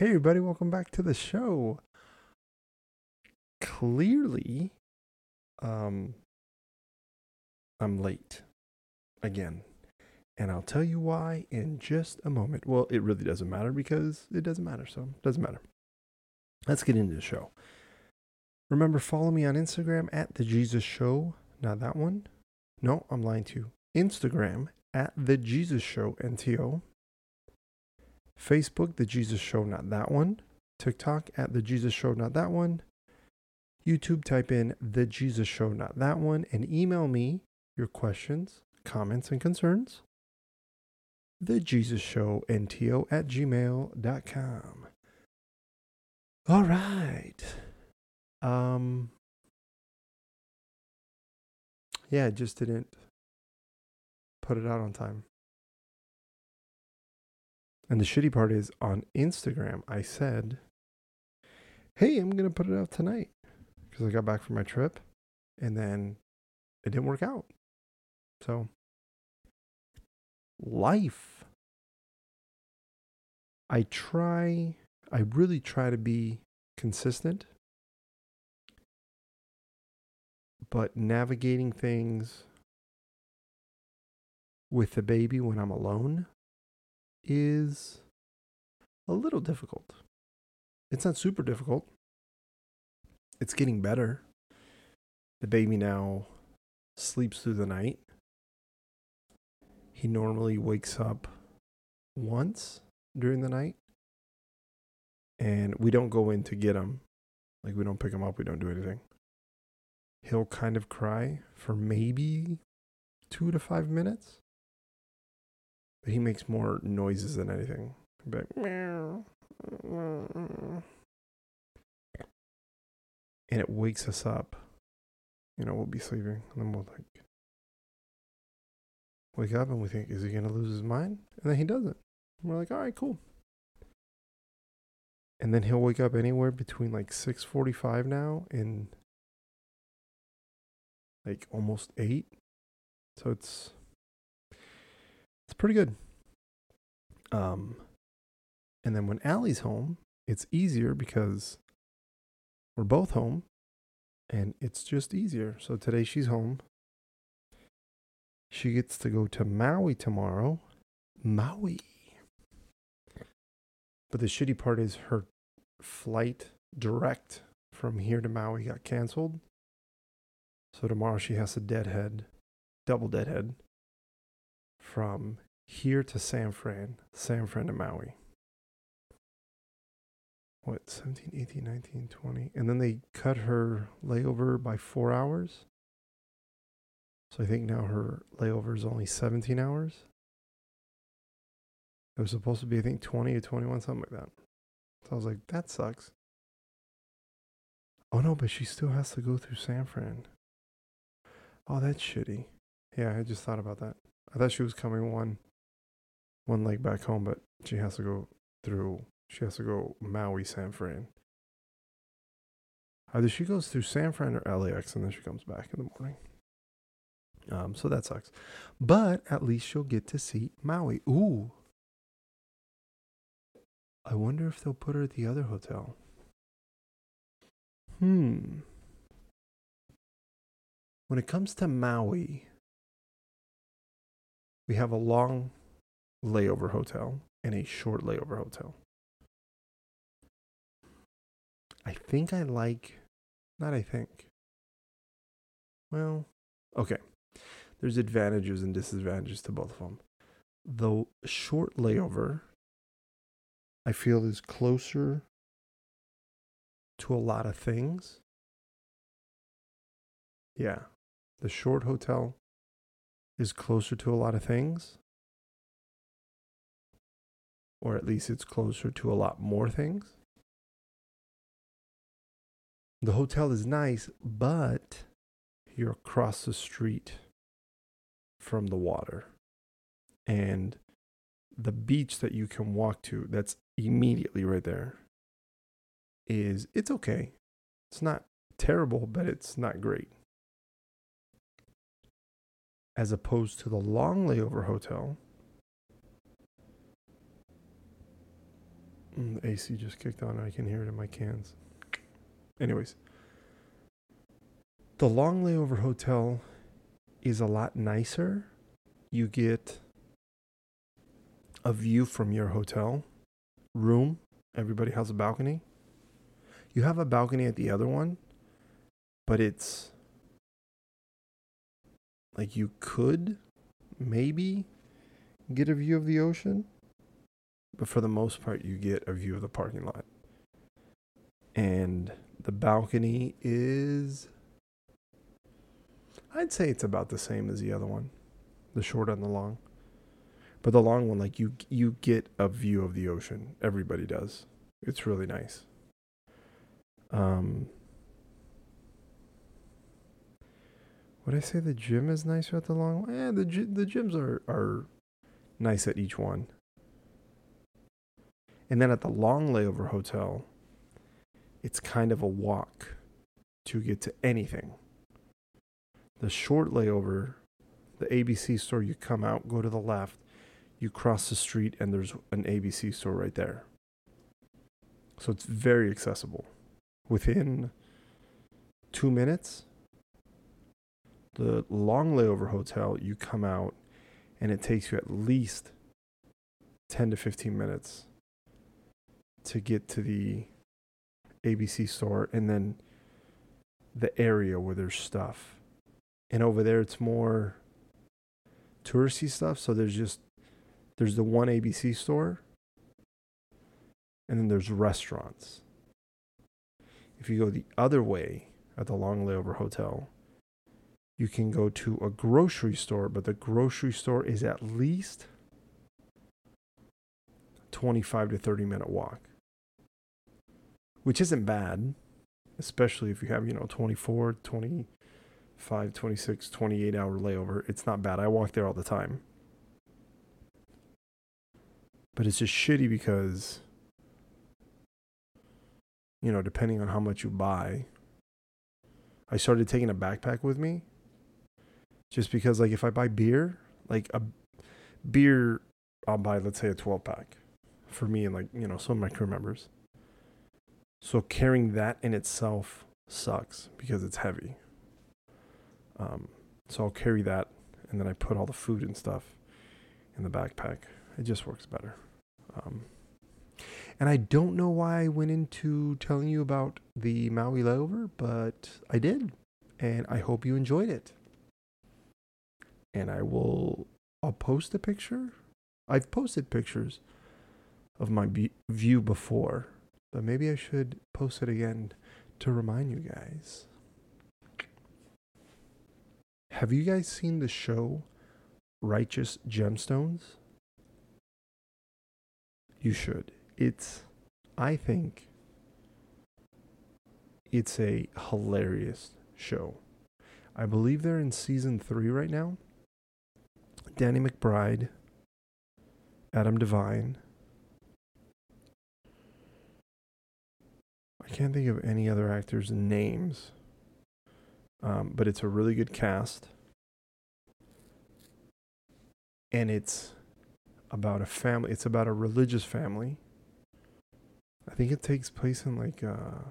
Hey, everybody, welcome back to the show. Clearly, um, I'm late again. And I'll tell you why in just a moment. Well, it really doesn't matter because it doesn't matter. So it doesn't matter. Let's get into the show. Remember, follow me on Instagram at The Jesus Show. Not that one. No, I'm lying to you. Instagram at The Jesus Show NTO. Facebook, The Jesus Show, not that one. TikTok at The Jesus Show, not that one. YouTube, type in The Jesus Show, not that one. And email me your questions, comments, and concerns. The Jesus Show, NTO at gmail.com. All right. Um, yeah, I just didn't put it out on time. And the shitty part is on Instagram, I said, hey, I'm going to put it out tonight because I got back from my trip and then it didn't work out. So, life. I try, I really try to be consistent, but navigating things with the baby when I'm alone is a little difficult. It's not super difficult. It's getting better. The baby now sleeps through the night. He normally wakes up once during the night. And we don't go in to get him. Like, we don't pick him up, we don't do anything. He'll kind of cry for maybe two to five minutes. But he makes more noises than anything. Like, meow. And it wakes us up. You know, we'll be sleeping. And then we'll like wake up and we think, is he going to lose his mind? And then he doesn't. And we're like, all right, cool. And then he'll wake up anywhere between like 6:45 now and like almost 8. So it's it's pretty good. Um, and then when Allie's home, it's easier because we're both home and it's just easier. So today she's home. She gets to go to Maui tomorrow. Maui. But the shitty part is her flight direct from here to Maui got canceled. So tomorrow she has to deadhead, double deadhead from here to San Fran, San Fran to Maui. What, 17, 18, 19, 20? And then they cut her layover by four hours. So I think now her layover is only 17 hours. It was supposed to be, I think, 20 or 21, something like that. So I was like, that sucks. Oh no, but she still has to go through San Fran. Oh, that's shitty. Yeah, I just thought about that. I thought she was coming one one leg back home, but she has to go through she has to go Maui, San Fran. Either she goes through San Fran or LAX and then she comes back in the morning. Um, so that sucks. But at least she'll get to see Maui. Ooh. I wonder if they'll put her at the other hotel. Hmm. When it comes to Maui, we have a long layover hotel and a short layover hotel. I think I like, not I think. Well, okay. There's advantages and disadvantages to both of them. The short layover, I feel, is closer to a lot of things. Yeah. The short hotel is closer to a lot of things. Or at least it's closer to a lot more things. The hotel is nice, but you're across the street from the water. And the beach that you can walk to, that's immediately right there, is it's okay. It's not terrible, but it's not great. As opposed to the long layover hotel. Mm, the AC just kicked on. I can hear it in my cans. Anyways, the long layover hotel is a lot nicer. You get a view from your hotel room. Everybody has a balcony. You have a balcony at the other one, but it's like you could maybe get a view of the ocean, but for the most part, you get a view of the parking lot. And the balcony is, I'd say it's about the same as the other one, the short and the long. But the long one, like you, you get a view of the ocean. Everybody does. It's really nice. Um, would I say the gym is nicer at the long one? Yeah, the the gyms are are nice at each one. And then at the long layover hotel, it's kind of a walk to get to anything. The short layover, the ABC store, you come out, go to the left, you cross the street, and there's an ABC store right there. So it's very accessible. Within two minutes, the long layover hotel, you come out and it takes you at least 10 to 15 minutes to get to the ABC store and then the area where there's stuff. And over there it's more touristy stuff, so there's just there's the one ABC store and then there's restaurants. If you go the other way at the long layover hotel, you can go to a grocery store, but the grocery store is at least 25 to 30 minute walk, which isn't bad, especially if you have, you know, 24, 25, 26, 28 hour layover. It's not bad. I walk there all the time. But it's just shitty because, you know, depending on how much you buy, I started taking a backpack with me just because like if I buy beer, like a beer, I'll buy let's say a 12 pack for me and like you know some of my crew members. So carrying that in itself sucks because it's heavy. Um, so I'll carry that and then I put all the food and stuff in the backpack. It just works better. Um, and I don't know why I went into telling you about the Maui layover, but I did. And I hope you enjoyed it and I will I'll post a picture. I've posted pictures of my be- view before, but maybe I should post it again to remind you guys. Have you guys seen the show Righteous Gemstones? You should. It's I think it's a hilarious show. I believe they're in season 3 right now. Danny McBride, Adam Devine. I can't think of any other actors' names, um, but it's a really good cast. And it's about a family, it's about a religious family. I think it takes place in like uh,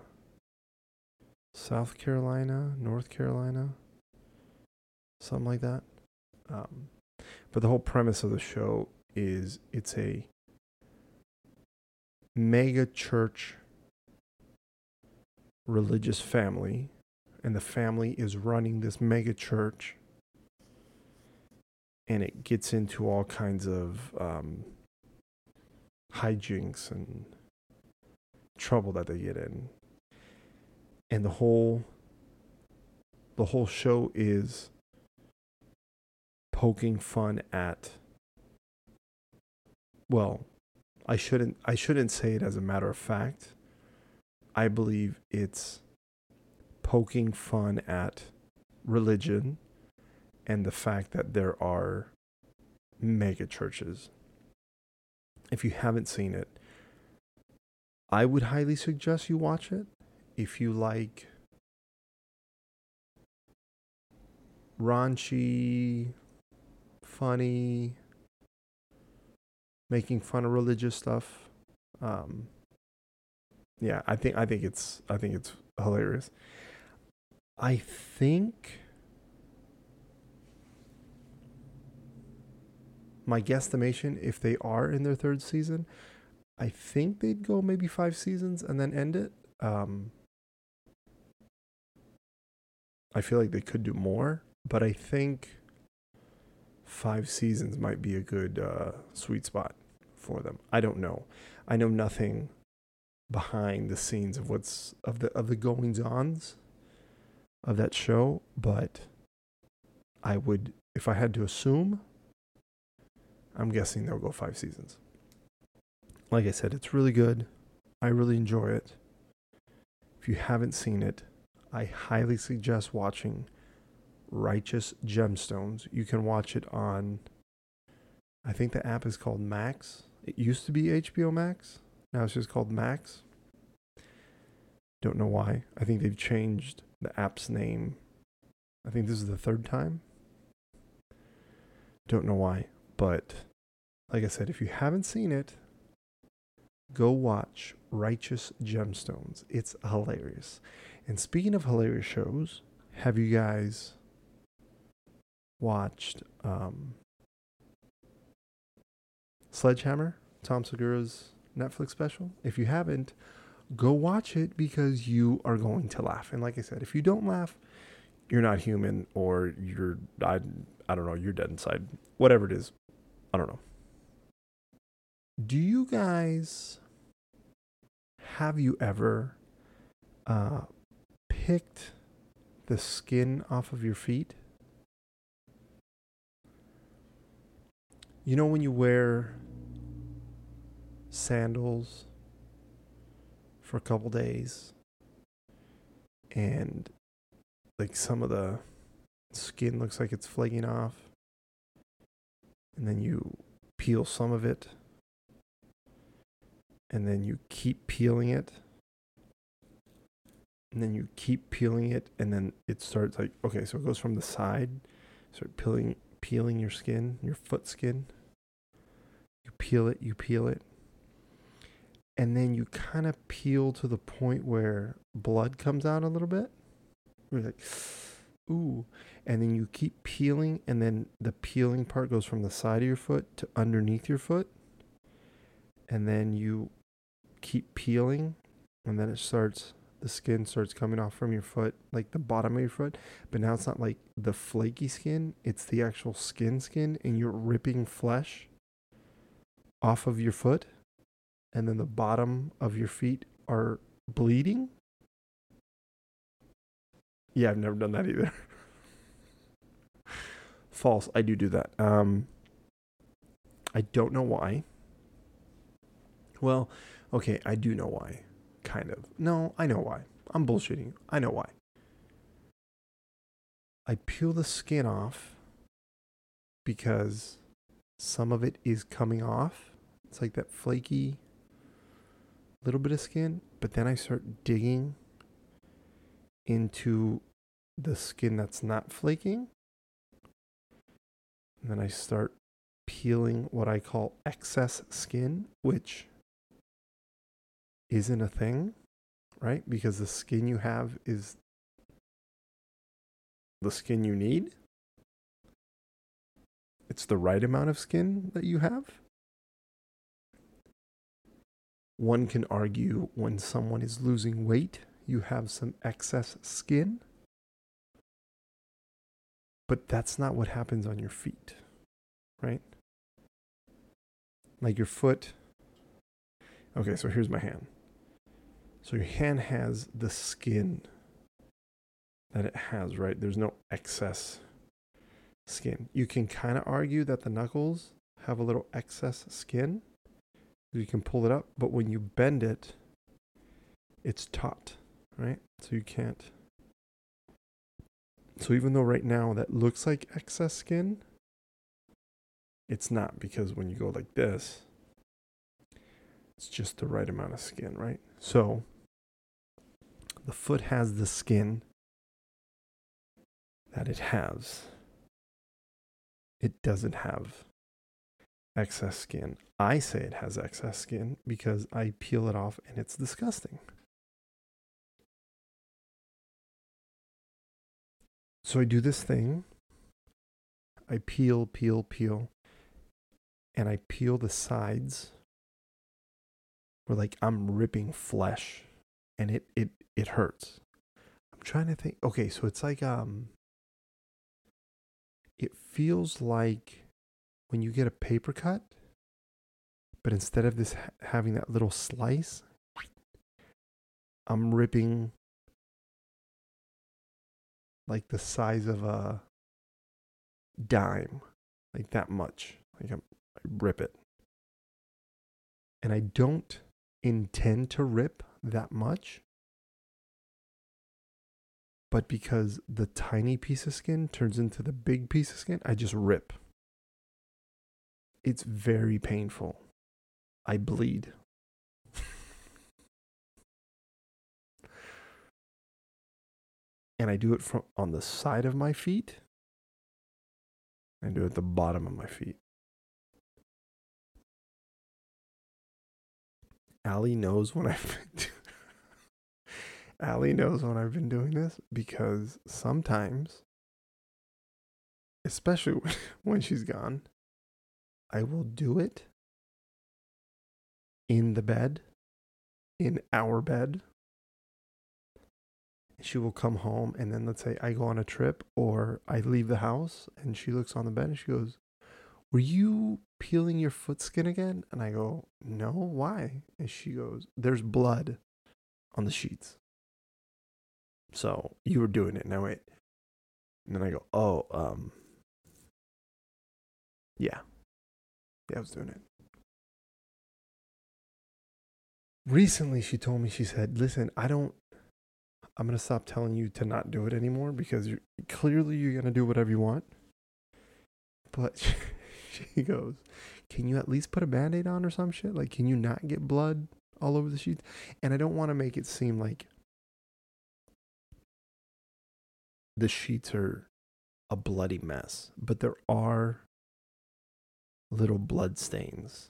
South Carolina, North Carolina, something like that. Um, but the whole premise of the show is it's a mega church religious family, and the family is running this mega church, and it gets into all kinds of um, hijinks and trouble that they get in, and the whole the whole show is poking fun at well, I shouldn't I shouldn't say it as a matter of fact. I believe it's poking fun at religion and the fact that there are mega churches. If you haven't seen it, I would highly suggest you watch it. If you like raunchy funny, making fun of religious stuff. Um, yeah, I think I think it's I think it's hilarious. I think my guesstimation, if they are in their third season, I think they'd go maybe five seasons and then end it. Um, I feel like they could do more, but I think five seasons might be a good uh, sweet spot for them. I don't know. I know nothing behind the scenes of what's of the of the goings ons of that show, but I would if I had to assume I'm guessing they'll go 5 seasons. Like I said, it's really good. I really enjoy it. If you haven't seen it, I highly suggest watching Righteous Gemstones. You can watch it on I think the app is called Max. It used to be HBO Max. Now it's just called Max. Don't know why. I think they've changed the app's name. I think this is the third time. Don't know why. But like I said, if you haven't seen it, go watch Righteous Gemstones. It's hilarious. And speaking of hilarious shows, have you guys watched um, Sledgehammer, Tom Segura's Netflix special? If you haven't, go watch it because you are going to laugh. And like I said, if you don't laugh, you're not human or you're I I don't know, you're dead inside. Whatever it is. I don't know. Do you guys have you ever uh picked the skin off of your feet? You know when you wear sandals for a couple days and like some of the skin looks like it's flaking off and then you peel some of it and then you keep peeling it and then you keep peeling it and then it starts like okay so it goes from the side start peeling peeling your skin your foot skin peel it you peel it and then you kind of peel to the point where blood comes out a little bit. You're like, ooh. And then you keep peeling, and then the peeling part goes from the side of your foot to underneath your foot. And then you keep peeling, and then it starts, the skin starts coming off from your foot, like the bottom of your foot. But now it's not like the flaky skin, it's the actual skin skin, and you're ripping flesh off of your foot and then the bottom of your feet are bleeding? Yeah, I've never done that either. False. I do do that. Um, I don't know why. Well, okay, I do know why. Kind of. No, I know why. I'm bullshitting. I know why. I peel the skin off because some of it is coming off. It's like that flaky little bit of skin, but then I start digging into the skin that's not flaking. And then I start peeling what I call excess skin, which isn't a thing, right? Because the skin you have is the skin you need. It's the right amount of skin that you have one can argue when someone is losing weight, you have some excess skin. But that's not what happens on your feet, right? Like your foot. Okay, so here's my hand. So your hand has the skin that it has, right? There's no excess skin. You can kind of argue that the knuckles have a little excess skin you can pull it up, but when you bend it, it's taut, right? So you can't. So even though right now that looks like excess skin, it's not because when you go like this, it's just the right amount of skin, right? So the foot has the skin that it has. It doesn't have excess skin. I say it has excess skin because I peel it off and it's disgusting. So I do this thing. I peel, peel, peel. And I peel the sides where like I'm ripping flesh and it it it hurts. I'm trying to think. Okay, so it's like um it feels like when you get a paper cut, but instead of this having that little slice, I'm ripping like the size of a dime, like that much. Like I'm, I rip it. And I don't intend to rip that much. But because the tiny piece of skin turns into the big piece of skin, I just rip. It's very painful. I bleed. and I do it from on the side of my feet. I do it at the bottom of my feet. Allie knows when I've been Allie knows when I've been doing this because sometimes, especially when she's gone, I will do it in the bed, in our bed. She will come home, and then let's say I go on a trip or I leave the house, and she looks on the bed and she goes, Were you peeling your foot skin again? And I go, No, why? And she goes, There's blood on the sheets. So you were doing it. Now wait. And then I go, Oh, um, yeah. Yeah, I was doing it. Recently, she told me, she said, Listen, I don't, I'm going to stop telling you to not do it anymore because you're, clearly you're going to do whatever you want. But she goes, Can you at least put a band aid on or some shit? Like, can you not get blood all over the sheets? And I don't want to make it seem like the sheets are a bloody mess, but there are little blood stains.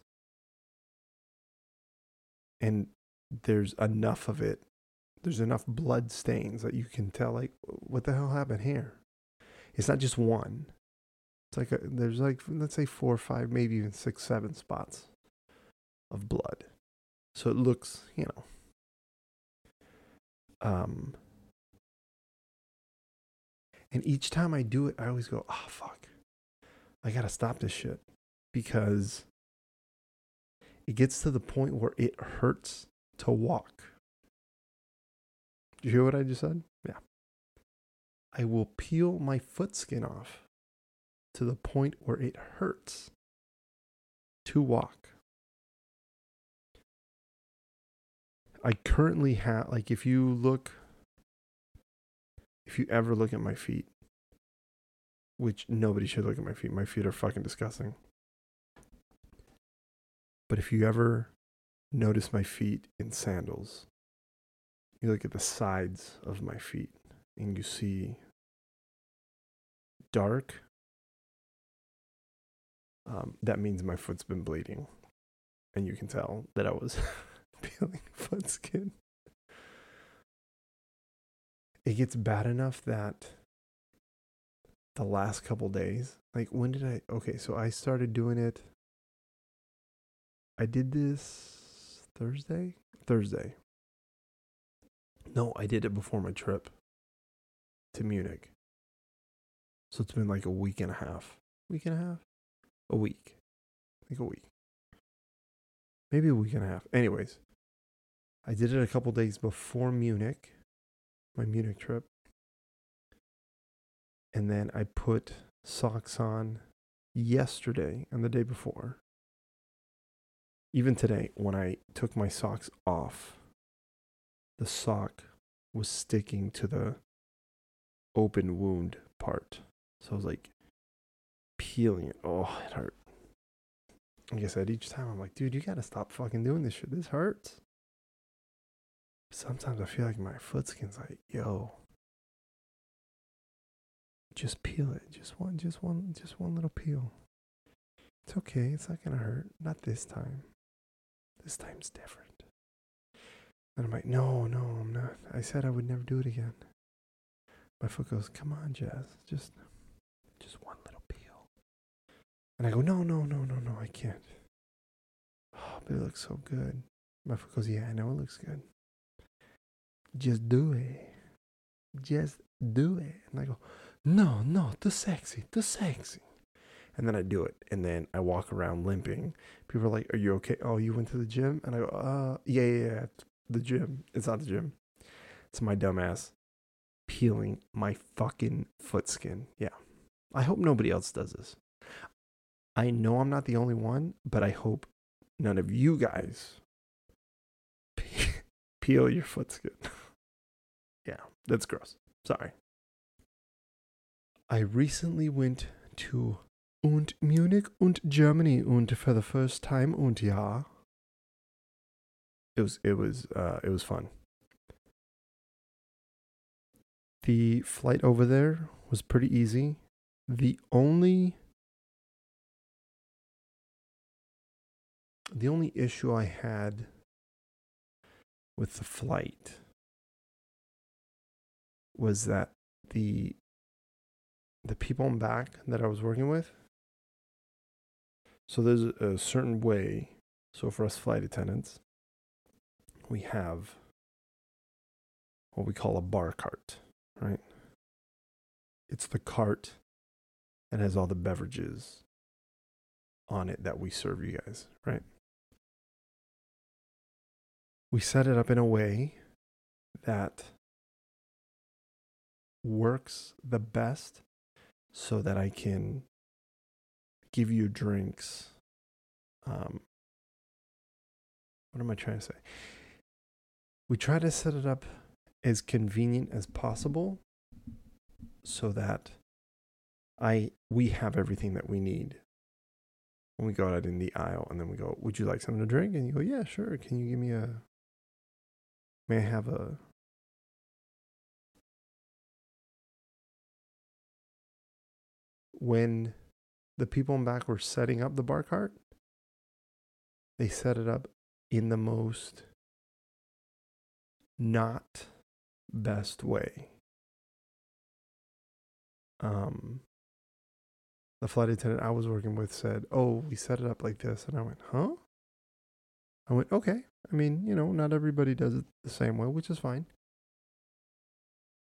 And there's enough of it. There's enough blood stains that you can tell, like, what the hell happened here? It's not just one. It's like a, there's like let's say four five, maybe even six, seven spots of blood. So it looks, you know, um, and each time I do it, I always go, oh, fuck. I got to stop this shit because it gets to the point where it hurts to walk. Do you hear what I just said? Yeah. I will peel my foot skin off to the point where it hurts to walk. I currently have, like, if you look if you ever look at my feet, which nobody should look at my feet, my feet are fucking disgusting. But if you ever notice my feet in sandals, you look at the sides of my feet and you see dark, um, that means my foot's been bleeding. And you can tell that I was peeling foot skin it gets bad enough that the last couple days, like when did I? Okay, so I started doing it. I did this Thursday. Thursday. No, I did it before my trip to Munich. So it's been like a week and a half. Week and a half? A week. Like a week. Maybe a week and a half. Anyways, I did it a couple days before Munich my Munich trip. And then I put socks on yesterday and the day before. Even today, when I took my socks off, the sock was sticking to the open wound part. So I was like peeling it. Oh, it hurt. Like I said, each time I'm like, dude, you gotta stop fucking doing this shit. This hurts sometimes I feel like my foot skin's like, yo, just peel it. Just one, just one, just one little peel. It's okay. It's not to hurt. Not this time. This time's different. And I'm like, No, no, I'm not. I said I would never do it again. My foot goes, Come on, Jazz. Just, just one little peel. And I go, No, no, no, no, no. I can't. Oh, but it looks so good. My foot goes, Yeah, I know it looks good. Just do it. Just do it. And I go, No, no, too sexy, too sexy. And then I do it. And then I walk around limping. People are like, Are you okay? Oh, you went to the gym? And I go, Uh, yeah, yeah, yeah. The gym. It's not the gym. It's my dumbass peeling my fucking foot skin. Yeah. I hope nobody else does this. I know I'm not the only one, but I hope none of you guys peel your foot skin. yeah, that's gross. Sorry. I recently went to und Munich und Germany und for the first time und ja. It was it was uh it was fun. The flight over there was pretty easy. The only the only issue I had with the flight was that the the people in back that I was working with so there's a certain way so for us flight attendants we have what we call a bar cart right? It's the cart and has all the beverages on it that we serve you guys right? We set it up in a way that works the best so that I can give you drinks. Um, what am I trying to say? We try to set it up as convenient as possible so that I we have everything that we need when we go out in the aisle and then we go, Would you like something to drink? And you go, Yeah, sure. Can you give me a May I have a when the people in back were setting up the bar cart, they set it up in the most not best way. Um, the flight attendant I was working with said, "Oh, we set it up like this," and I went, "Huh?" I went, "Okay." I mean, you know, not everybody does it the same way, which is fine.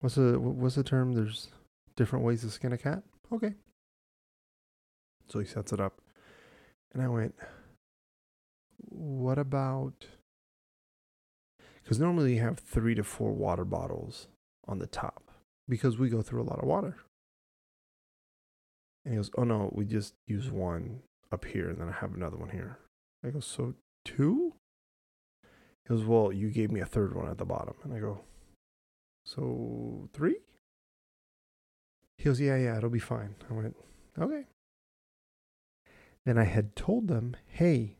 What's the what's the term? There's different ways to skin a cat. Okay. So he sets it up, and I went, "What about?" Because normally you have three to four water bottles on the top because we go through a lot of water. And he goes, Oh no, we just use one up here and then I have another one here. I go, So two? He goes, Well, you gave me a third one at the bottom. And I go, So three? He goes, Yeah, yeah, it'll be fine. I went, Okay. Then I had told them, Hey,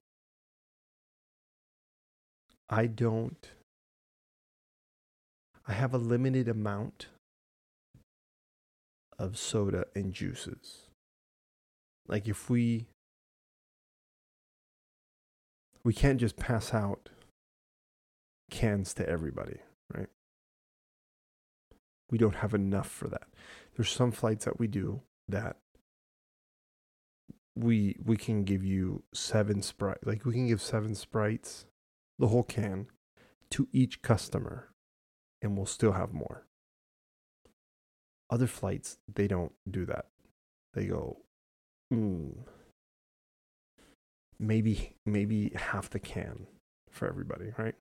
I don't, I have a limited amount of soda and juices. Like if we we can't just pass out cans to everybody, right? We don't have enough for that. There's some flights that we do that we we can give you seven sprite like we can give seven sprites the whole can to each customer and we'll still have more. Other flights they don't do that. They go mm, maybe maybe half the can for everybody right?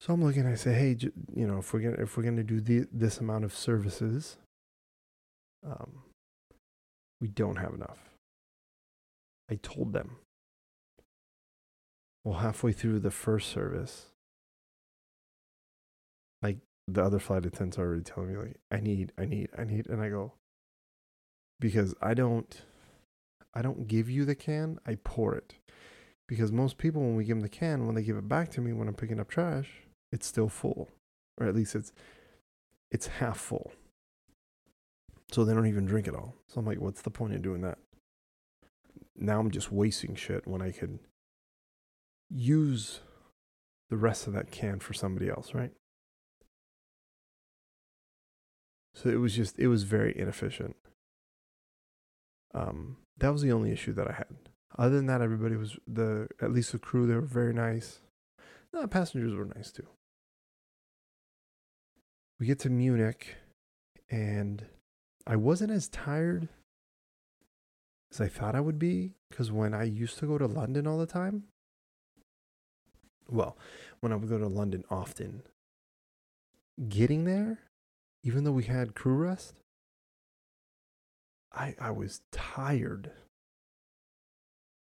So i'm looking i say hey you know if we're gonna if we're gonna do the, this amount of services um we don't have enough. I told them. Well halfway through the first service like the other flight attendants are already telling me like i need i need i need and i go because i don't i don't give you the can i pour it. Because most people when we give them the can when they give it back to me when i'm picking up trash it's still full or at least it's it's half full so they don't even drink it all so i'm like what's the point of doing that now I'm just wasting shit when I could use the rest of that can for somebody else, right? So it was just it was very inefficient. Um, that was the only issue that I had. Other than that, everybody was the at least the crew they were very nice. The passengers were nice too. We get to Munich, and I wasn't as tired as I thought I would be because when I used to go to London all the time, well, when I would go to London often, getting there, even though we had crew rest, I I was tired.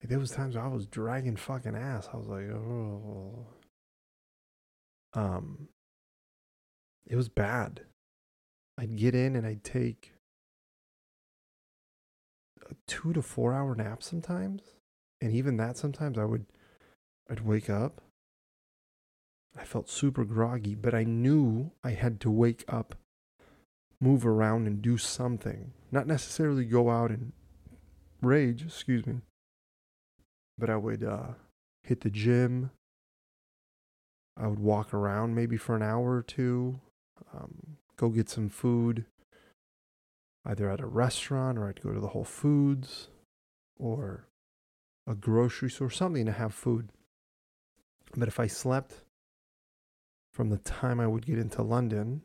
Like, there was times I was dragging fucking ass. I was like, oh. Um, it was bad. I'd get in and I'd take two to four hour nap sometimes, and even that sometimes I would, I'd wake up. I felt super groggy, but I knew I had to wake up, move around, and do something. Not necessarily go out and rage, excuse me, but I would uh, hit the gym. I would walk around maybe for an hour or two, um, go get some food, either at a restaurant or I'd go to the Whole Foods or a grocery store, something to have food. But if I slept from the time I would get into London,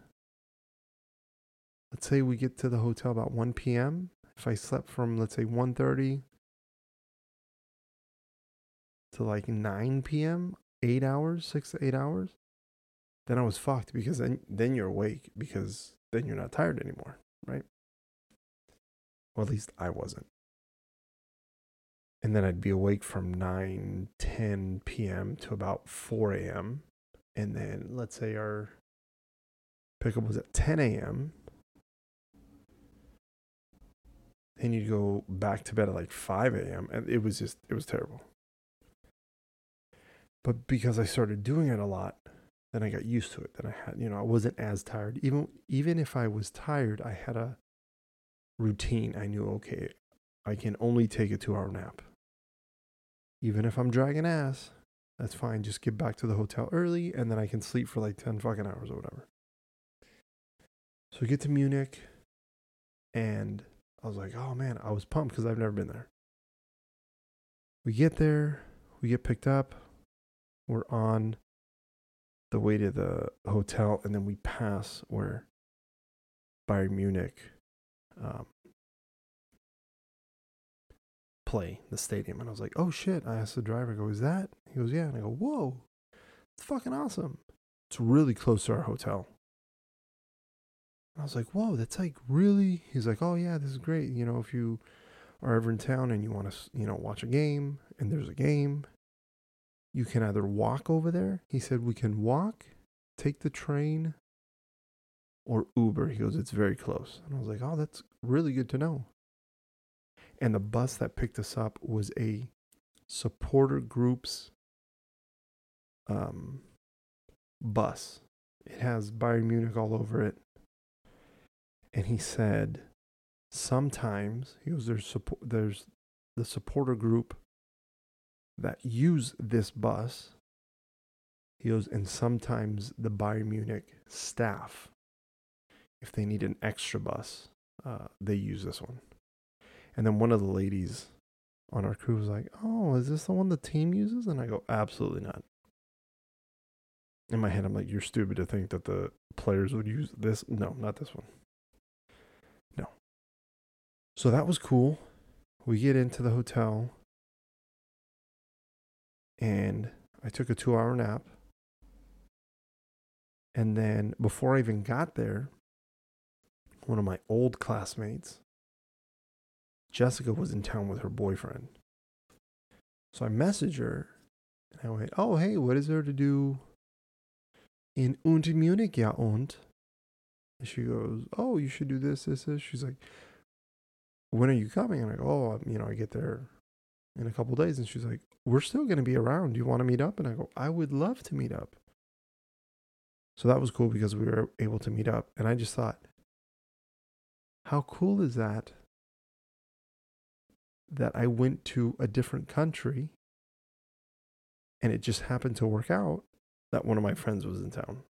let's say we get to the hotel about 1 p.m. If I slept from let's say 1:30 to like 9 p.m., 8 hours, 6 to 8 hours, then I was fucked because then then you're awake because then you're not tired anymore, right? Or at least I wasn't. And then I'd be awake from 9, 10 p.m. to about 4 a.m. And then let's say our pickup was at 10 a.m. Then you'd go back to bed at like 5 a.m. And it was just, it was terrible. But because I started doing it a lot, then I got used to it. Then I had, you know, I wasn't as tired. Even even if I was tired, I had a routine. I knew, okay, I can only take a two hour nap. Even if I'm dragging ass, that's fine. Just get back to the hotel early and then I can sleep for like 10 fucking hours or whatever. So we get to Munich and I was like, oh man, I was pumped because I've never been there. We get there, we get picked up, we're on the way to the hotel, and then we pass where Bayern Munich um, play the stadium. And I was like, oh shit. I asked the driver, I go, is that? He goes, yeah. And I go, whoa, it's fucking awesome. It's really close to our hotel. I was like, whoa, that's like really. He's like, oh yeah, this is great. You know, if you are ever in town and you want to, you know, watch a game and there's a game, you can either walk over there. He said, we can walk, take the train, or Uber. He goes, it's very close. And I was like, oh, that's really good to know. And the bus that picked us up was a supporter group's um, bus. It has Bayern Munich all over it. And he said, sometimes, he goes, there's, support, there's the supporter group that use this bus. He goes, and sometimes the Bayern Munich staff, if they need an extra bus, uh, they use this one. And then one of the ladies on our crew was like, Oh, is this the one the team uses? And I go, Absolutely not. In my head, I'm like, You're stupid to think that the players would use this. No, not this one. No. So that was cool. We get into the hotel and I took a two hour nap. And then before I even got there, one of my old classmates, Jessica, was in town with her boyfriend. So I messaged her and I went, Oh, hey, what is there to do in und Munich? Ja, und? And she goes, Oh, you should do this, this, this. She's like, When are you coming? And I go, Oh, you know, I get there in a couple days. And she's like, We're still going to be around. Do you want to meet up? And I go, I would love to meet up. So that was cool because we were able to meet up. And I just thought, how cool is that? that I went to a different country and it just happened to work out that one of my friends was in town.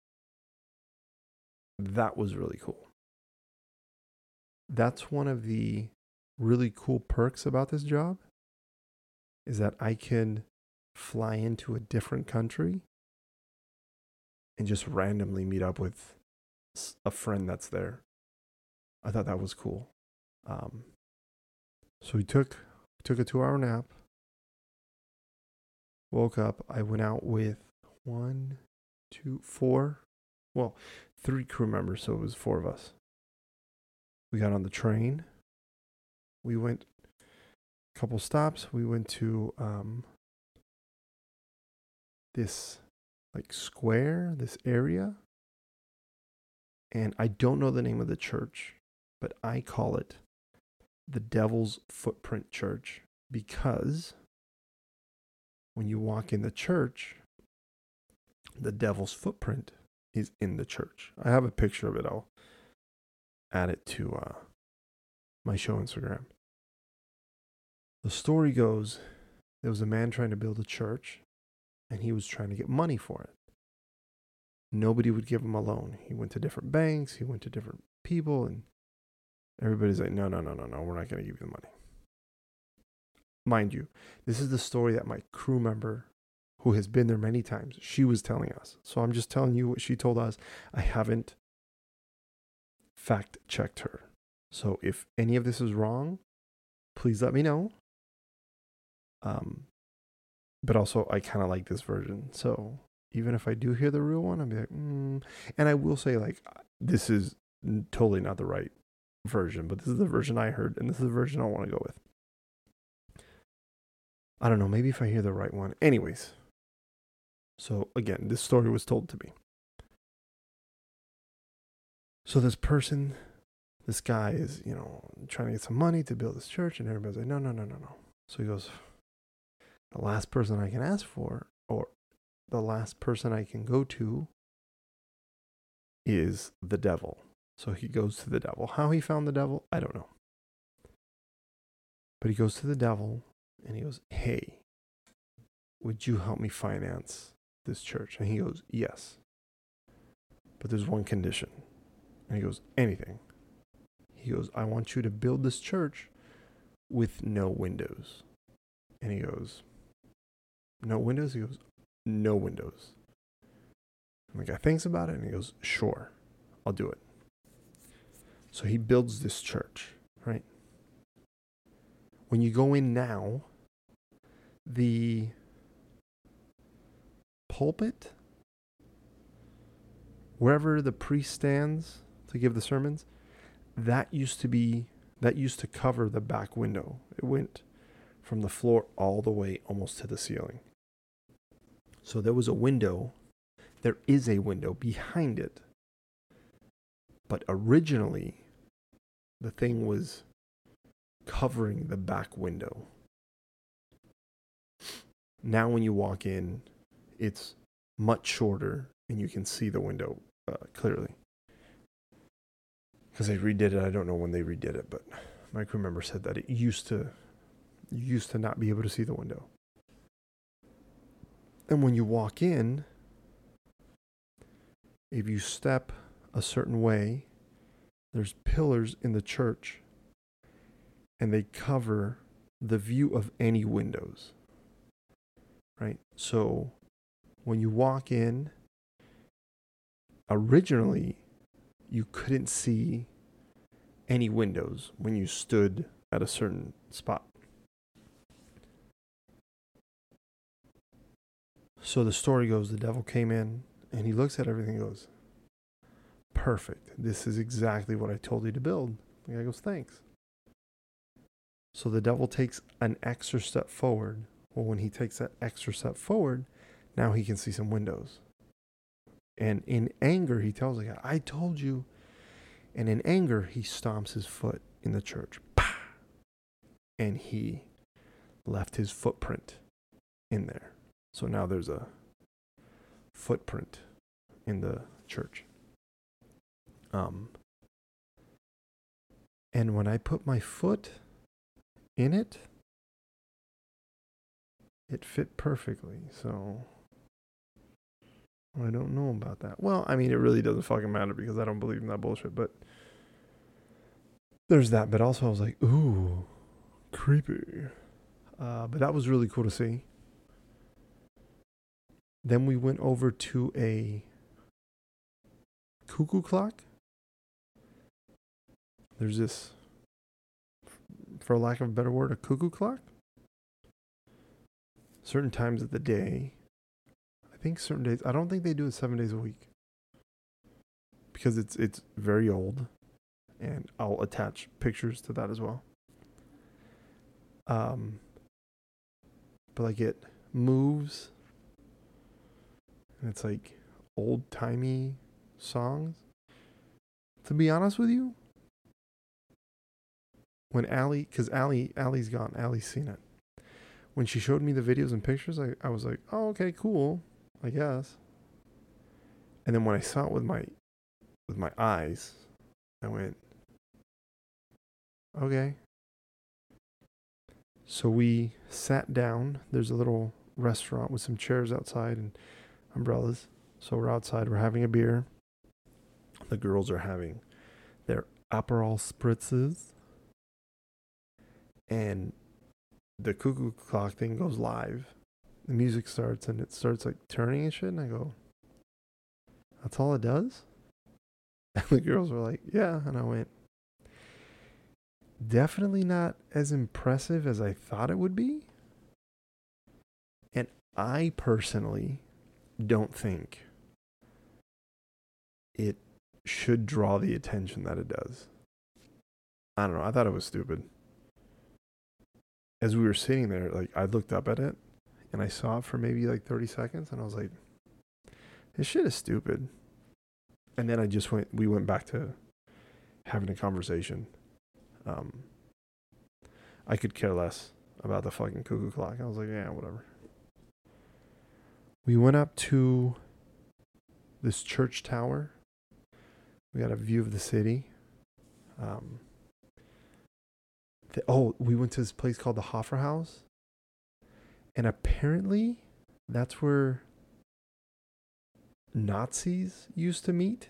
That was really cool. That's one of the really cool perks about this job is that I can fly into a different country and just randomly meet up with a friend that's there. I thought that was cool. Um, so we took took a two hour nap. Woke up. I went out with one, two, four, well, three crew members. So it was four of us. We got on the train. We went a couple stops. We went to um, this like square, this area. And I don't know the name of the church, but I call it the Devil's Footprint Church because when you walk in the church, the devil's footprint is in the church. I have a picture of it. I'll add it to uh, my show Instagram. The story goes there was a man trying to build a church and he was trying to get money for it. Nobody would give him a loan. He went to different banks, he went to different people, and everybody's like, no, no, no, no, no, we're not going to give you the money. Mind you, this is the story that my crew member, who has been there many times, she was telling us. So I'm just telling you what she told us. I haven't fact checked her. So if any of this is wrong, please let me know. Um, but also I kind of like this version. So even if I do hear the real one, be like, mm. and I will say like this is totally not the right version, but this is the version I heard, and this is the version I want to go with. I don't know, maybe if I hear the right one. Anyways, so again, this story was told to me. So this person, this guy is, you know, trying to get some money to build this church, and everybody's like, no, no, no, no, no. So he goes, the last person I can ask for, or the last person I can go to, is the devil. So he goes to the devil. How he found the devil, I don't know. But he goes to the devil and he goes, Hey, would you help me finance this church? And he goes, Yes. But there's one condition. And he goes, Anything. He goes, I want you to build this church with no windows. And he goes, No windows? He goes, No windows. And the guy thinks about it and he goes, Sure, I'll do it. So he builds this church, right? When you go in now, the pulpit, wherever the priest stands to give the sermons, that used to be that used to cover the back window. It went from the floor all the way almost to the ceiling. So there was a window. There is a window behind it. But originally, the thing was covering the back window. Now, when you walk in, it's much shorter and you can see the window uh, clearly. Because they redid it. I don't know when they redid it, but my crew member said that it used to used to not be able to see the window. And when you walk in, if you step a certain way, there's pillars in the church and they cover the view of any windows right? So when you walk in, originally you couldn't see any windows when you stood at a certain spot. So the story goes the devil came in and he looks at everything and goes, Perfect. This is exactly what I told you to build. The guy goes, Thanks. So the devil takes an extra step forward well, when he takes that extra step forward, now he can see some windows. And in anger, he tells the guy, I told you. And in anger, he stomps his foot in the church. And he left his footprint in there. So now there's a footprint in the church. Um, and when I put my foot in it, it fit perfectly. So I don't know about that. Well, I mean, it really doesn't fucking matter because I don't believe in that bullshit. But there's that. But also, I was like, ooh, creepy. Uh, but that was really cool to see. Then we went over to a cuckoo clock. There's this, for lack of a better word, a cuckoo clock. Certain times of the day. I think certain days. I don't think they do it seven days a week because it's it's very old, and I'll attach pictures to that as well. Um, but like it moves, and it's like old timey songs. To be honest with you, when Allie, because Allie, Allie's gone, Allie's seen it. When she showed me the videos and pictures, I, I was like, oh, okay, cool, I guess. And then when I saw it with my, with my eyes, I went, okay. So we sat down. There's a little restaurant with some chairs outside and umbrellas. So we're outside. We're having a beer. The girls are having their Aperol spritzes. And the cuckoo clock thing goes live. The music starts and it starts like turning and shit. And I go, that's all it does? And the girls were like, yeah. And I went, definitely not as impressive as I thought it would be. And I personally don't think it should draw the attention that it does. I don't know. I thought it was stupid. As we were sitting there, like I looked up at it and I saw it for maybe like 30 seconds and I was like, this shit is stupid. And then I just went, we went back to having a conversation. Um, I could care less about the fucking cuckoo clock. I was like, yeah, whatever. We went up to this church tower. We got a view of the city. Um, oh, we went to this place called the Hofbräuhaus. And apparently, that's where Nazis used to meet.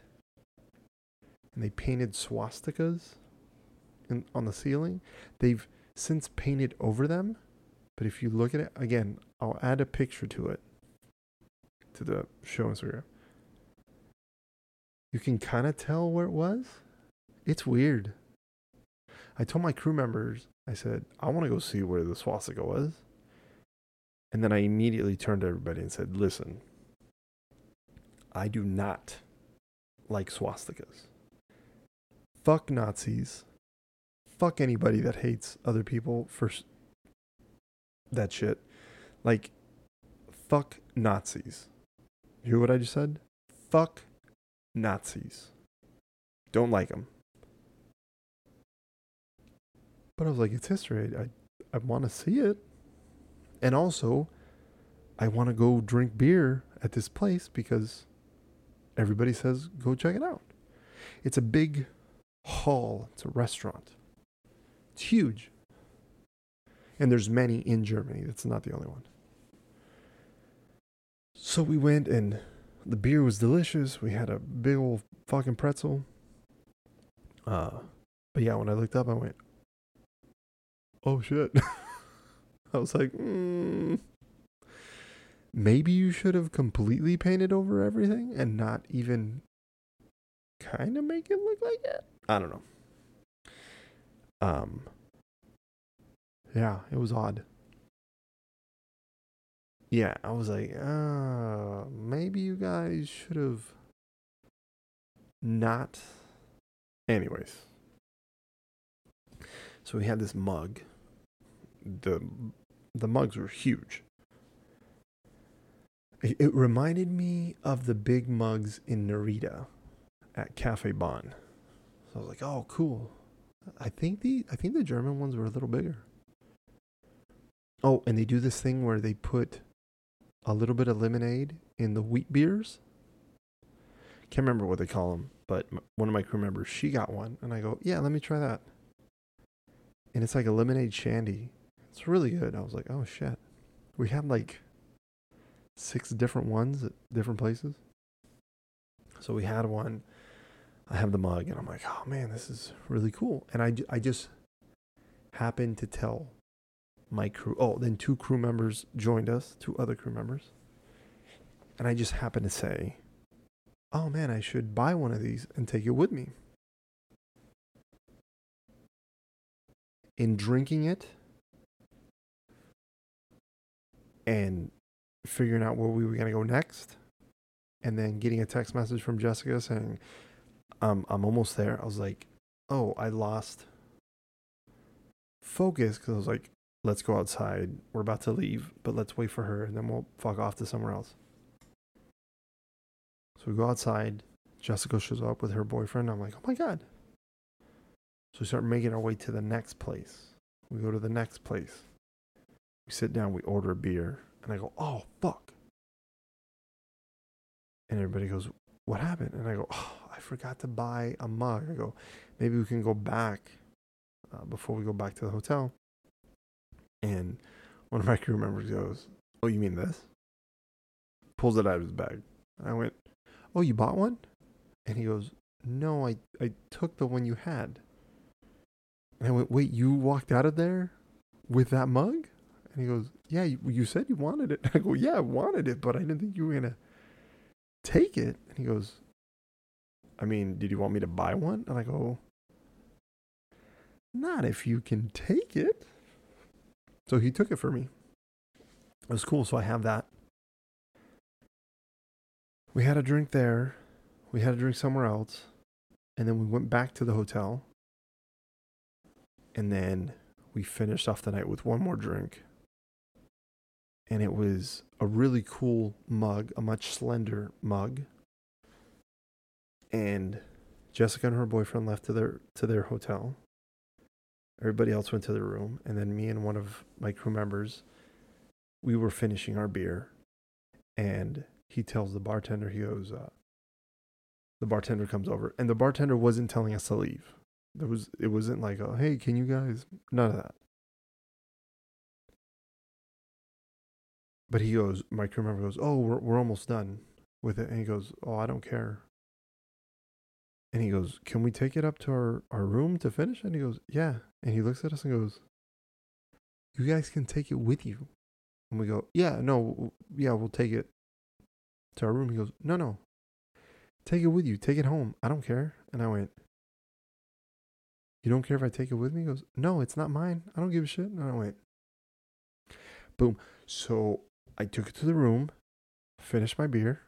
And they painted swastikas in, on the ceiling. They've since painted over them. But if you look at it, again, I'll add a picture to it to the show Instagram. You can kind of tell where it was. It's weird. I told my crew members, I said, I want to go see where the swastika was. And then I immediately turned to everybody and said, listen, I do not like swastikas. Fuck Nazis. Fuck anybody that hates other people for that shit. Like, fuck Nazis. You hear what I just said? Fuck Nazis. Don't like them. But I was like, it's history. I, I want to see it. And also, I want to go drink beer at this place because everybody says go check it out. It's a big hall, it's a restaurant. It's huge. And there's many in Germany. That's not the only one. So we went and the beer was delicious. We had a big old fucking pretzel. Uh, but yeah, when I looked up, I went, "Oh shit!" I was like, mm, "Maybe you should have completely painted over everything and not even kind of make it look like it." I don't know. Um. Yeah, it was odd yeah, I was like, uh, maybe you guys should have not. Anyways, so we had this mug. The The mugs were huge. It, it reminded me of the big mugs in Narita at Cafe Bon. So I was like, oh, cool. I think the I think the German ones were a little bigger. Oh, and they do this thing where they put a little bit of lemonade in the wheat beers. Can't remember what they call them, but one of my crew members, she got one, and I go, yeah, let me try that. And it's like a lemonade shandy. It's really good. I was like, oh shit. We had like six different ones at different places. So we had one. I have the mug, and I'm like, oh man, this is really cool. And I, I just happened to tell my crew. Oh, then two crew members joined us, two other crew members. And I just happened to say, oh man, I should buy one of these and take it with me. In drinking it and figuring out where we were going to go next, and then getting a text message from Jessica saying, um, I'm almost there. I was like, oh, I lost focus because I was like, let's go outside. We're about to leave, but let's wait for her and then we'll fuck off to somewhere else. So we go outside. Jessica shows up with her boyfriend. I'm like, oh my God. So we start making our way to the next place. We go to the next place. We sit down, we order a beer, and I go, oh, fuck. And everybody goes, what happened? And I go, oh, I forgot to buy a mug. I go, maybe we can go back uh, before we go back to the hotel. And one of my crew members goes, oh, you mean this? Pulls it out of his bag. And I went, oh, you bought one? And he goes, no, I, I took the one you had. And I went, wait, you walked out of there with that mug? And he goes, yeah, you, you said you wanted it. I go, yeah, I wanted it, but I didn't think you were going to take it. And he goes, I mean, did you want me to buy one? And I go, not if you can take it. So he took it for me. It was cool. So I have that. We had a drink there. We had a drink somewhere else. And then we went back to the hotel. And then we finished off the night with one more drink. And it was a really cool mug, a much slender mug. And Jessica and her boyfriend left to their to their hotel. Everybody else went to their room, and then me and one of my crew members, we were finishing our beer, and he tells the bartender, he goes, uh, the bartender comes over, and the bartender wasn't telling us to leave. There was, it wasn't like, oh, hey, can you guys? None of that. But he goes, my crew member goes, oh, we're we're almost done with it, and he goes, oh, I don't care. And he goes, Can we take it up to our, our room to finish? And he goes, Yeah. And he looks at us and goes, You guys can take it with you. And we go, Yeah, no, yeah, we'll take it to our room. He goes, No, no. Take it with you. Take it home. I don't care. And I went, You don't care if I take it with me? He goes, No, it's not mine. I don't give a shit. And I went, Boom. So I took it to the room, finished my beer,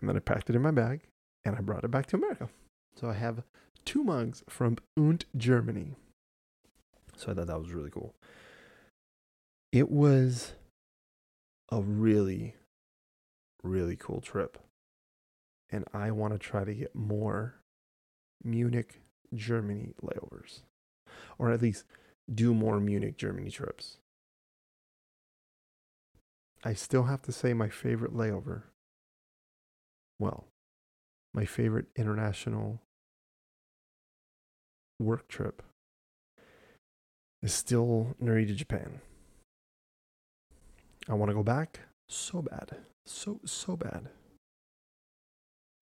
and then I packed it in my bag and I brought it back to America. So I have two mugs from Und Germany. So I thought that was really cool. It was a really, really cool trip. And I want to try to get more Munich, Germany layovers. Or at least do more Munich, Germany trips. I still have to say my favorite layover. Well, my favorite international work trip is still Narita, Japan. I want to go back so bad. So, so bad.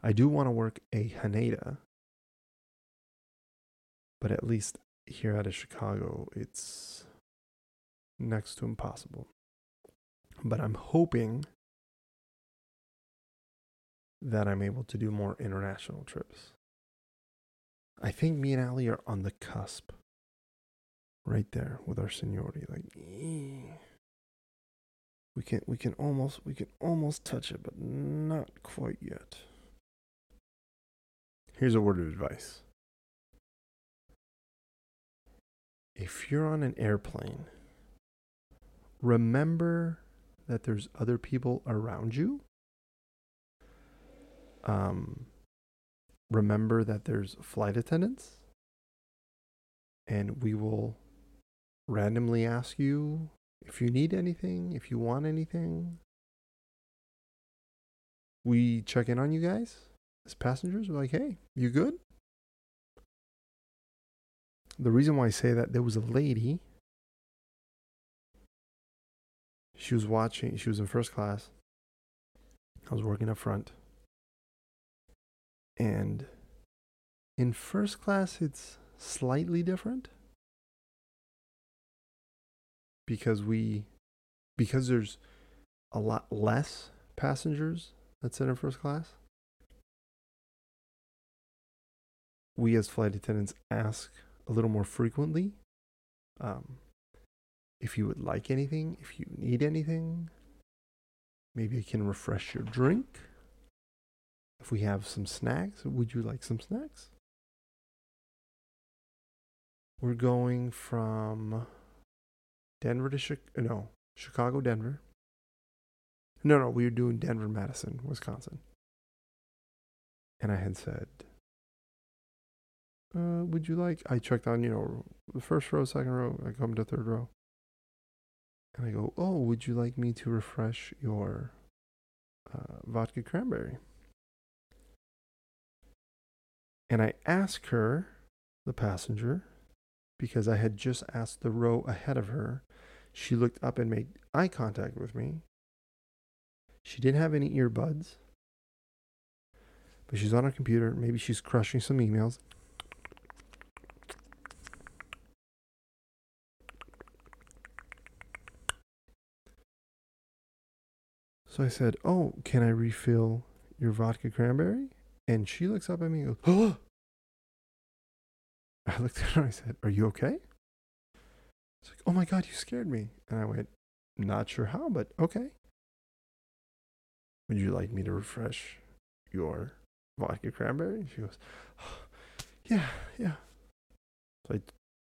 I do want to work a Haneda, but at least here out of Chicago, it's next to impossible. But I'm hoping that I'm able to do more international trips. I think me and Allie are on the cusp. Right there with our seniority. Like eh. we can we can almost we can almost touch it, but not quite yet. Here's a word of advice. If you're on an airplane, remember that there's other people around you um, remember that there's flight attendants and we will randomly ask you if you need anything, if you want anything. We check in on you guys as passengers. We're like, hey, you good? The reason why I say that there was a lady she was watching, she was in first class. I was working up front. And in first class, it's slightly different because we, because there's a lot less passengers that sit in first class. We as flight attendants ask a little more frequently um, if you would like anything, if you need anything. Maybe I can refresh your drink. If we have some snacks, would you like some snacks? We're going from Denver to Chicago. No, Chicago, Denver. No, no, we were doing Denver, Madison, Wisconsin. And I had said, uh, would you like? I checked on, you know, the first row, second row. I come to third row. And I go, oh, would you like me to refresh your uh, vodka cranberry? And I ask her, the passenger, because I had just asked the row ahead of her. She looked up and made eye contact with me. She didn't have any earbuds, but she's on her computer. Maybe she's crushing some emails. So I said, Oh, can I refill your vodka cranberry? And she looks up at me and goes, Oh! I looked at her and I said, Are you okay? She's like, Oh my God, you scared me. And I went, Not sure how, but okay. Would you like me to refresh your vodka cranberry? She goes, oh, Yeah, yeah. So I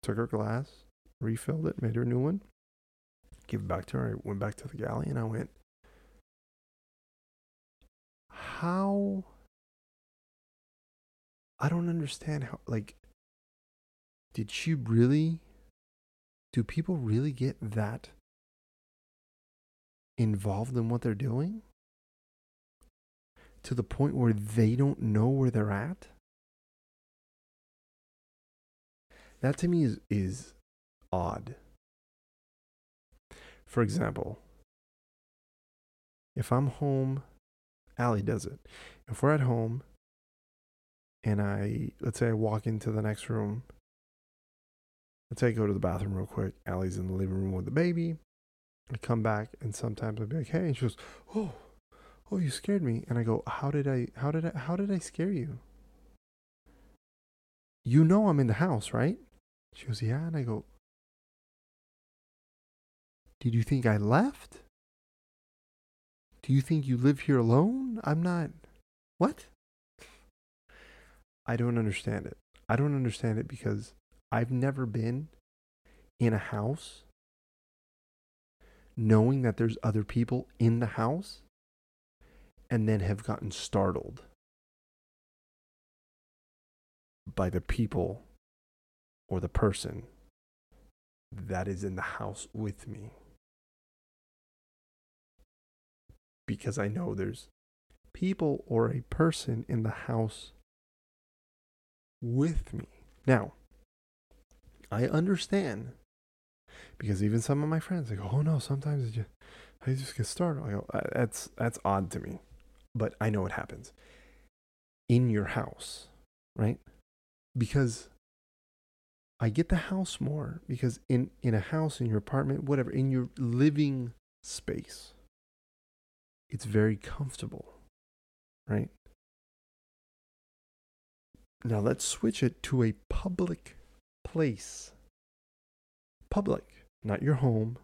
took her glass, refilled it, made her a new one, gave it back to her. I went back to the galley and I went, How? I don't understand how, like, did she really? Do people really get that involved in what they're doing? to the point where they don't know where they're at? That to me is, is odd. For example, if I'm home, Allie does it. If we're at home and I, let's say I walk into the next room, let's say I go to the bathroom real quick, Allie's in the living room with the baby. I come back and sometimes I'll be like, hey, and she goes, oh, oh you scared me. And i go how did i how did i how did i scare you? You know i'm in the house right? She goes yeah. And i go did you think i left do you think you live here alone? I'm not what? I don't understand it. I don't understand it because i've never been in a house knowing that there's other people in the house and then have gotten startled by the people or the person that is in the house with me. Because I know there's people or a person in the house with me. Now, I understand because even some of my friends they go, "Oh no, sometimes just, I just get startled." I go, uh, "That's that's odd to me." but I know what happens in your house, right? Because I get the house more because in in a house in your apartment, whatever, in your living space, it's very comfortable, right? Now let's switch it to a public place. Public, not your home,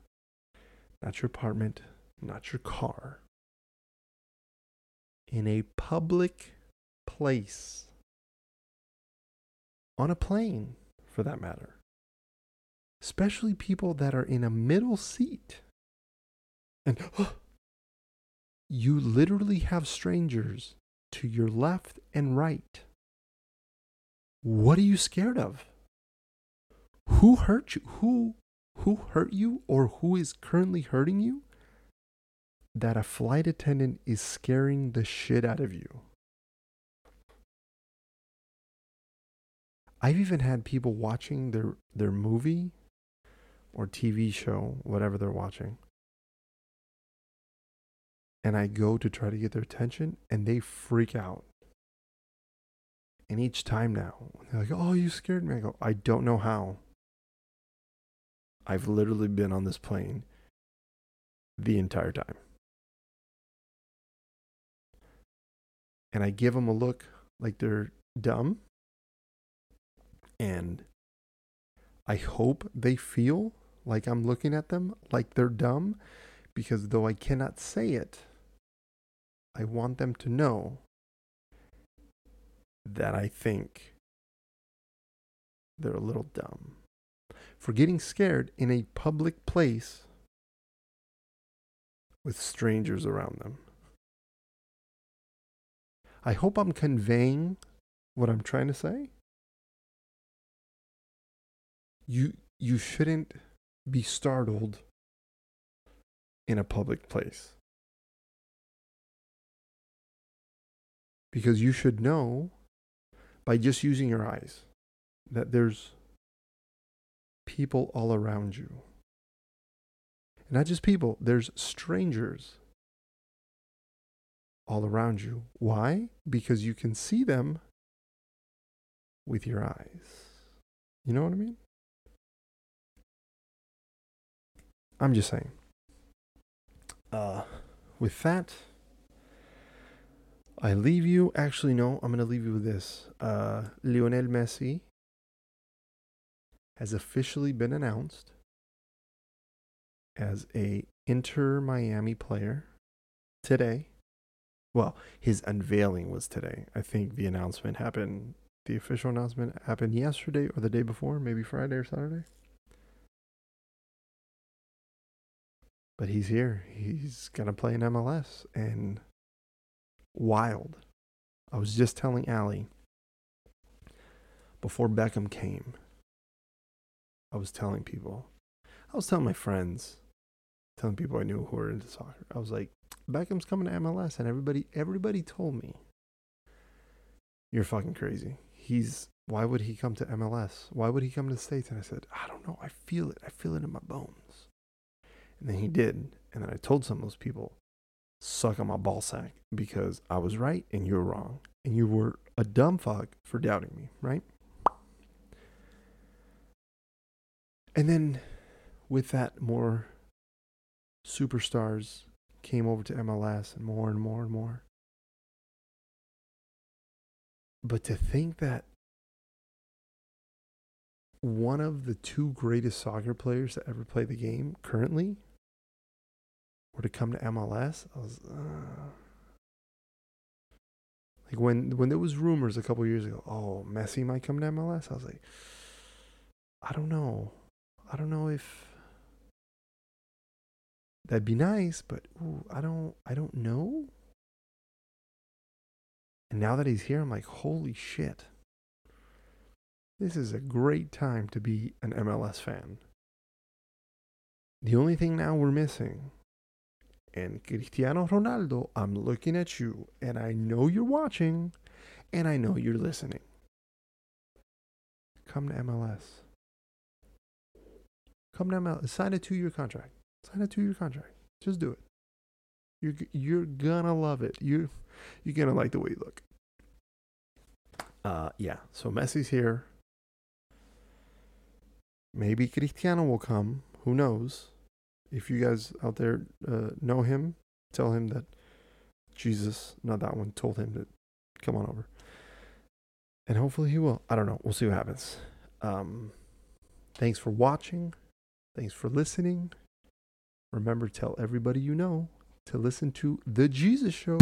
not your apartment, not your car in a public place, on a plane for that matter, especially people that are in a middle seat. And oh, you literally have strangers to your left and right. What are you scared of? Who hurt you? Who who hurt you or who is currently hurting you? that a flight attendant is scaring the shit out of you. I've even had people watching their, their movie or TV show, whatever they're watching, and I go to try to get their attention and they freak out. And each time now, they're like, oh, you scared me. I go, I don't know how. I've literally been on this plane the entire time. And I give them a look like they're dumb. And I hope they feel like I'm looking at them like they're dumb because though I cannot say it, I want them to know that I think they're a little dumb for getting scared in a public place with strangers around them. I hope I'm conveying what I'm trying to say. You you shouldn't be startled in a public place. Because you should know by just using your eyes that there's people all around you. Not just people, there's strangers all around you. Why? Because you can see them with your eyes. You know what I mean? I'm just saying. Uh, with that, I leave you. Actually, no, I'm going to leave you with this. Uh, Lionel Messi has officially been announced as a Inter Miami player today. Well, his unveiling was today. I think the announcement happened, the official announcement happened yesterday or the day before, maybe Friday or Saturday. But he's here. He's going to play in MLS and wild. I was just telling Allie before Beckham came. I was telling people. I was telling my friends, telling people I knew who were into soccer. I was like, Beckham's coming to MLS and everybody everybody told me you're fucking crazy. He's why would he come to MLS? Why would he come to the States? And I said, I don't know. I feel it. I feel it in my bones. And then he did. And then I told some of those people, suck on my ball sack because I was right and you were wrong. And you were a dumb fuck for doubting me, right? And then with that, more superstars came over to MLS and more and more and more. But to think that one of the two greatest soccer players to ever play the game currently were to come to MLS, I was uh, like when when there was rumors a couple years ago, oh Messi might come to MLS. I was like, I don't know, I don't know if that'd be nice, but ooh, I don't I don't know. And now that he's here, I'm like, holy shit. This is a great time to be an MLS fan. The only thing now we're missing and Cristiano Ronaldo, I'm looking at you and I know you're watching and I know you're listening. Come to MLS. Come to MLS. Sign a two year contract. Sign a two year contract. Just do it. You're, you're gonna love it. You, you're gonna like the way you look. Uh, yeah. So Messi's here. Maybe Cristiano will come. Who knows? If you guys out there uh, know him, tell him that Jesus, not that one, told him to come on over. And hopefully he will. I don't know. We'll see what happens. Um, thanks for watching. Thanks for listening. Remember, tell everybody you know to listen to The Jesus Show.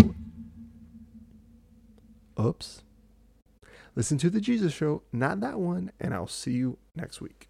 Oops. Listen to The Jesus Show, not that one, and I'll see you next week.